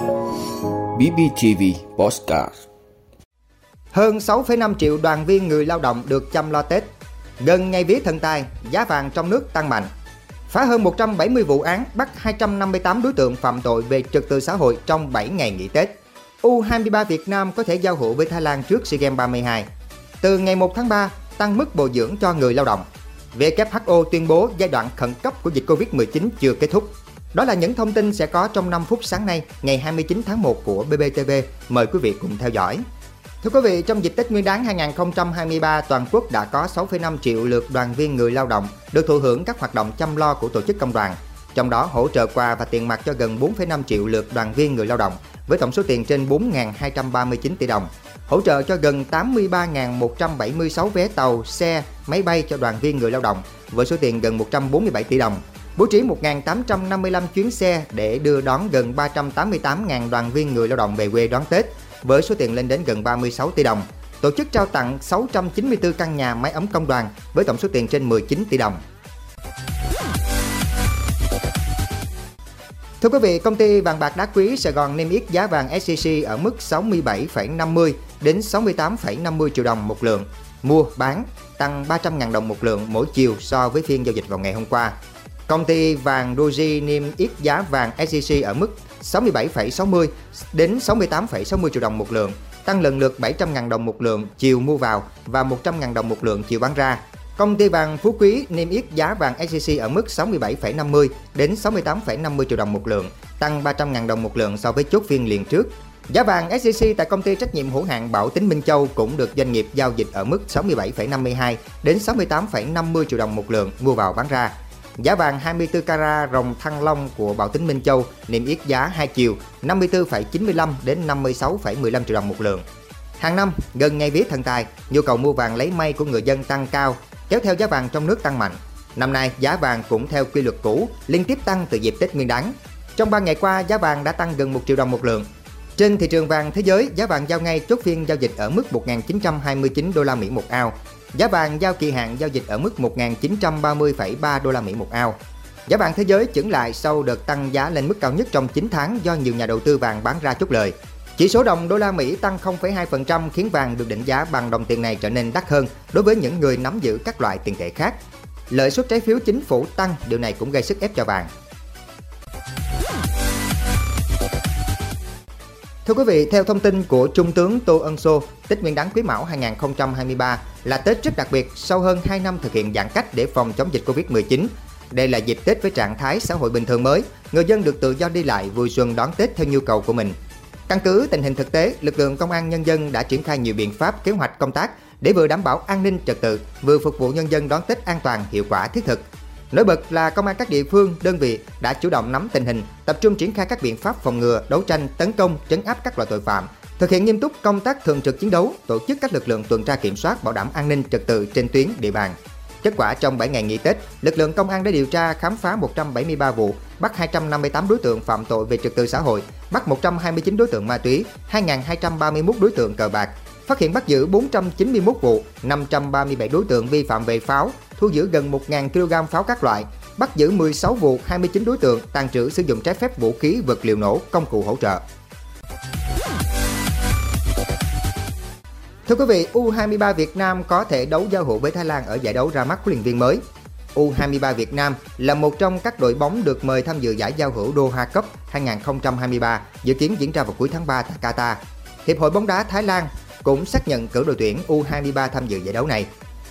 BBTV Postcard Hơn 6,5 triệu đoàn viên người lao động được chăm lo Tết. Gần ngày vía thần tài, giá vàng trong nước tăng mạnh. Phá hơn 170 vụ án, bắt 258 đối tượng phạm tội về trật tự xã hội trong 7 ngày nghỉ Tết. U23 Việt Nam có thể giao hữu với Thái Lan trước SEA Games 32. Từ ngày 1 tháng 3, tăng mức bồi dưỡng cho người lao động. WHO tuyên bố giai đoạn khẩn cấp của dịch Covid-19 chưa kết thúc. Đó là những thông tin sẽ có trong 5 phút sáng nay, ngày 29 tháng 1 của BBTV. Mời quý vị cùng theo dõi. Thưa quý vị, trong dịp Tết Nguyên đán 2023, toàn quốc đã có 6,5 triệu lượt đoàn viên người lao động được thụ hưởng các hoạt động chăm lo của tổ chức công đoàn. Trong đó hỗ trợ quà và tiền mặt cho gần 4,5 triệu lượt đoàn viên người lao động với tổng số tiền trên 4.239 tỷ đồng. Hỗ trợ cho gần 83.176 vé tàu, xe, máy bay cho đoàn viên người lao động với số tiền gần 147 tỷ đồng bố trí 1.855 chuyến xe để đưa đón gần 388.000 đoàn viên người lao động về quê đón Tết với số tiền lên đến gần 36 tỷ đồng. Tổ chức trao tặng 694 căn nhà máy ấm công đoàn với tổng số tiền trên 19 tỷ đồng. Thưa quý vị, công ty vàng bạc đá quý Sài Gòn niêm yết giá vàng SCC ở mức 67,50 đến 68,50 triệu đồng một lượng. Mua, bán tăng 300.000 đồng một lượng mỗi chiều so với phiên giao dịch vào ngày hôm qua. Công ty vàng Doji niêm yết giá vàng SJC ở mức 67,60 đến 68,60 triệu đồng một lượng, tăng lần lượt 700.000 đồng một lượng chiều mua vào và 100.000 đồng một lượng chiều bán ra. Công ty vàng Phú Quý niêm yết giá vàng SJC ở mức 67,50 đến 68,50 triệu đồng một lượng, tăng 300.000 đồng một lượng so với chốt phiên liền trước. Giá vàng SJC tại công ty trách nhiệm hữu hạn Bảo Tín Minh Châu cũng được doanh nghiệp giao dịch ở mức 67,52 đến 68,50 triệu đồng một lượng mua vào bán ra. Giá vàng 24 carat rồng thăng long của Bảo Tính Minh Châu niêm yết giá 2 chiều 54,95 đến 56,15 triệu đồng một lượng. Hàng năm, gần ngày vía thần tài, nhu cầu mua vàng lấy may của người dân tăng cao, kéo theo giá vàng trong nước tăng mạnh. Năm nay, giá vàng cũng theo quy luật cũ, liên tiếp tăng từ dịp Tết Nguyên đán. Trong 3 ngày qua, giá vàng đã tăng gần 1 triệu đồng một lượng. Trên thị trường vàng thế giới, giá vàng giao ngay chốt phiên giao dịch ở mức 1.929 đô la Mỹ một ao, Giá vàng giao kỳ hạn giao dịch ở mức 1.930,3 đô la Mỹ một ao. Giá vàng thế giới chững lại sau đợt tăng giá lên mức cao nhất trong 9 tháng do nhiều nhà đầu tư vàng bán ra chốt lời. Chỉ số đồng đô la Mỹ tăng 0,2% khiến vàng được định giá bằng đồng tiền này trở nên đắt hơn đối với những người nắm giữ các loại tiền tệ khác. Lợi suất trái phiếu chính phủ tăng, điều này cũng gây sức ép cho vàng. Thưa quý vị, theo thông tin của Trung tướng Tô Ân Sô, Tết Nguyên đán Quý Mão 2023 là Tết rất đặc biệt sau hơn 2 năm thực hiện giãn cách để phòng chống dịch Covid-19. Đây là dịp Tết với trạng thái xã hội bình thường mới, người dân được tự do đi lại vui xuân đón Tết theo nhu cầu của mình. Căn cứ tình hình thực tế, lực lượng công an nhân dân đã triển khai nhiều biện pháp kế hoạch công tác để vừa đảm bảo an ninh trật tự, vừa phục vụ nhân dân đón Tết an toàn, hiệu quả thiết thực. Nổi bật là công an các địa phương, đơn vị đã chủ động nắm tình hình, tập trung triển khai các biện pháp phòng ngừa, đấu tranh, tấn công, trấn áp các loại tội phạm, thực hiện nghiêm túc công tác thường trực chiến đấu, tổ chức các lực lượng tuần tra kiểm soát bảo đảm an ninh trật tự trên tuyến địa bàn. Kết quả trong 7 ngày nghỉ Tết, lực lượng công an đã điều tra khám phá 173 vụ, bắt 258 đối tượng phạm tội về trật tự xã hội, bắt 129 đối tượng ma túy, 2.231 đối tượng cờ bạc, phát hiện bắt giữ 491 vụ, 537 đối tượng vi phạm về pháo, thu giữ gần 1.000 kg pháo các loại, bắt giữ 16 vụ, 29 đối tượng tàn trữ sử dụng trái phép vũ khí, vật liệu nổ, công cụ hỗ trợ. Thưa quý vị, U23 Việt Nam có thể đấu giao hữu với Thái Lan ở giải đấu ra mắt huấn luyện viên mới. U23 Việt Nam là một trong các đội bóng được mời tham dự giải giao hữu Doha Cup 2023 dự kiến diễn ra vào cuối tháng 3 tại Qatar. Hiệp hội bóng đá Thái Lan cũng xác nhận cử đội tuyển U23 tham dự giải đấu này.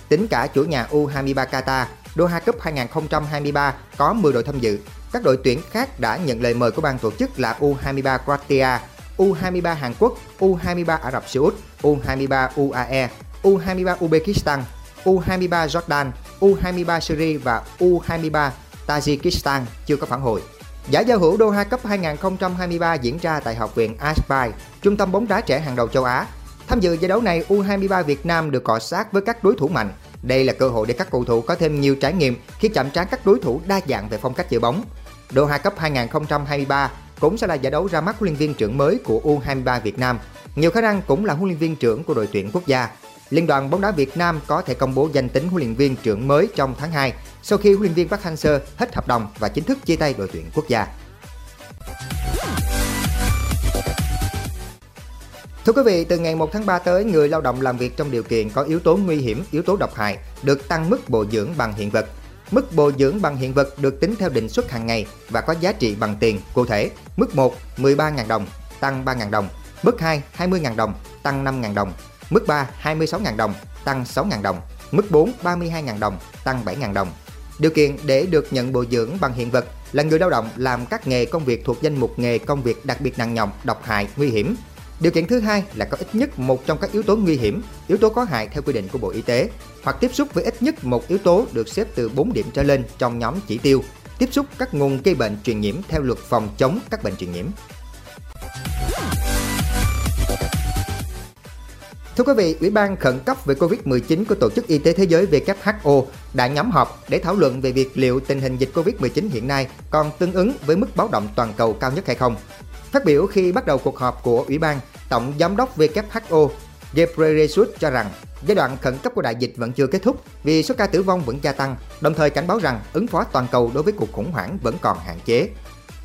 Tính cả chủ nhà U23 Qatar, Doha Cup 2023 có 10 đội tham dự. Các đội tuyển khác đã nhận lời mời của ban tổ chức là U23 Croatia, U23 Hàn Quốc, U23 Ả Rập Xê Út, U23 UAE, U23 Uzbekistan, U23 Jordan, U23 Syria và U23 Tajikistan chưa có phản hồi. Giải giao hữu Doha Cup 2023 diễn ra tại Học viện Aspire, trung tâm bóng đá trẻ hàng đầu châu Á. Tham dự giải đấu này, U23 Việt Nam được cọ sát với các đối thủ mạnh. Đây là cơ hội để các cầu thủ có thêm nhiều trải nghiệm khi chạm trán các đối thủ đa dạng về phong cách chơi bóng. Doha Cup 2023 cũng sẽ là giải đấu ra mắt huấn luyện viên trưởng mới của U23 Việt Nam. Nhiều khả năng cũng là huấn luyện viên trưởng của đội tuyển quốc gia. Liên đoàn bóng đá Việt Nam có thể công bố danh tính huấn luyện viên trưởng mới trong tháng 2 sau khi huấn luyện viên Park Hang-seo hết hợp đồng và chính thức chia tay đội tuyển quốc gia. Thưa quý vị, từ ngày 1 tháng 3 tới, người lao động làm việc trong điều kiện có yếu tố nguy hiểm, yếu tố độc hại được tăng mức bồi dưỡng bằng hiện vật. Mức bồi dưỡng bằng hiện vật được tính theo định suất hàng ngày và có giá trị bằng tiền. Cụ thể, mức 1 13.000 đồng, tăng 3.000 đồng. Mức 2 20.000 đồng, tăng 5.000 đồng. Mức 3 26.000 đồng, tăng 6.000 đồng. Mức 4 32.000 đồng, tăng 7.000 đồng. Điều kiện để được nhận bồi dưỡng bằng hiện vật là người lao động làm các nghề công việc thuộc danh mục nghề công việc đặc biệt nặng nhọc, độc hại, nguy hiểm. Điều kiện thứ hai là có ít nhất một trong các yếu tố nguy hiểm, yếu tố có hại theo quy định của Bộ Y tế, hoặc tiếp xúc với ít nhất một yếu tố được xếp từ 4 điểm trở lên trong nhóm chỉ tiêu, tiếp xúc các nguồn gây bệnh truyền nhiễm theo luật phòng chống các bệnh truyền nhiễm. Thưa quý vị, Ủy ban khẩn cấp về Covid-19 của Tổ chức Y tế Thế giới WHO đã nhóm họp để thảo luận về việc liệu tình hình dịch Covid-19 hiện nay còn tương ứng với mức báo động toàn cầu cao nhất hay không. Phát biểu khi bắt đầu cuộc họp của Ủy ban, Tổng Giám đốc WHO Ghebreyesus cho rằng giai đoạn khẩn cấp của đại dịch vẫn chưa kết thúc vì số ca tử vong vẫn gia tăng, đồng thời cảnh báo rằng ứng phó toàn cầu đối với cuộc khủng hoảng vẫn còn hạn chế.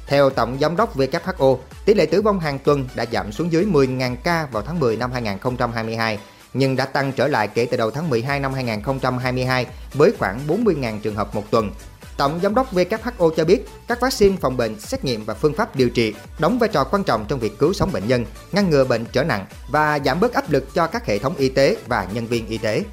Theo Tổng Giám đốc WHO, tỷ lệ tử vong hàng tuần đã giảm xuống dưới 10.000 ca vào tháng 10 năm 2022, nhưng đã tăng trở lại kể từ đầu tháng 12 năm 2022 với khoảng 40.000 trường hợp một tuần. Tổng Giám đốc WHO cho biết các vaccine phòng bệnh, xét nghiệm và phương pháp điều trị đóng vai trò quan trọng trong việc cứu sống bệnh nhân, ngăn ngừa bệnh trở nặng và giảm bớt áp lực cho các hệ thống y tế và nhân viên y tế.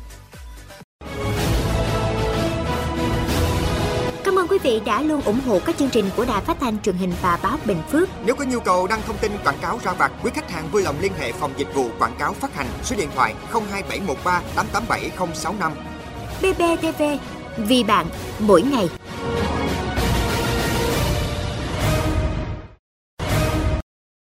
quý vị đã luôn ủng hộ các chương trình của Đài Phát thanh truyền hình và báo Bình Phước. Nếu có nhu cầu đăng thông tin quảng cáo ra vặt, quý khách hàng vui lòng liên hệ phòng dịch vụ quảng cáo phát hành số điện thoại 02713 887065. BBTV, vì bạn, mỗi ngày.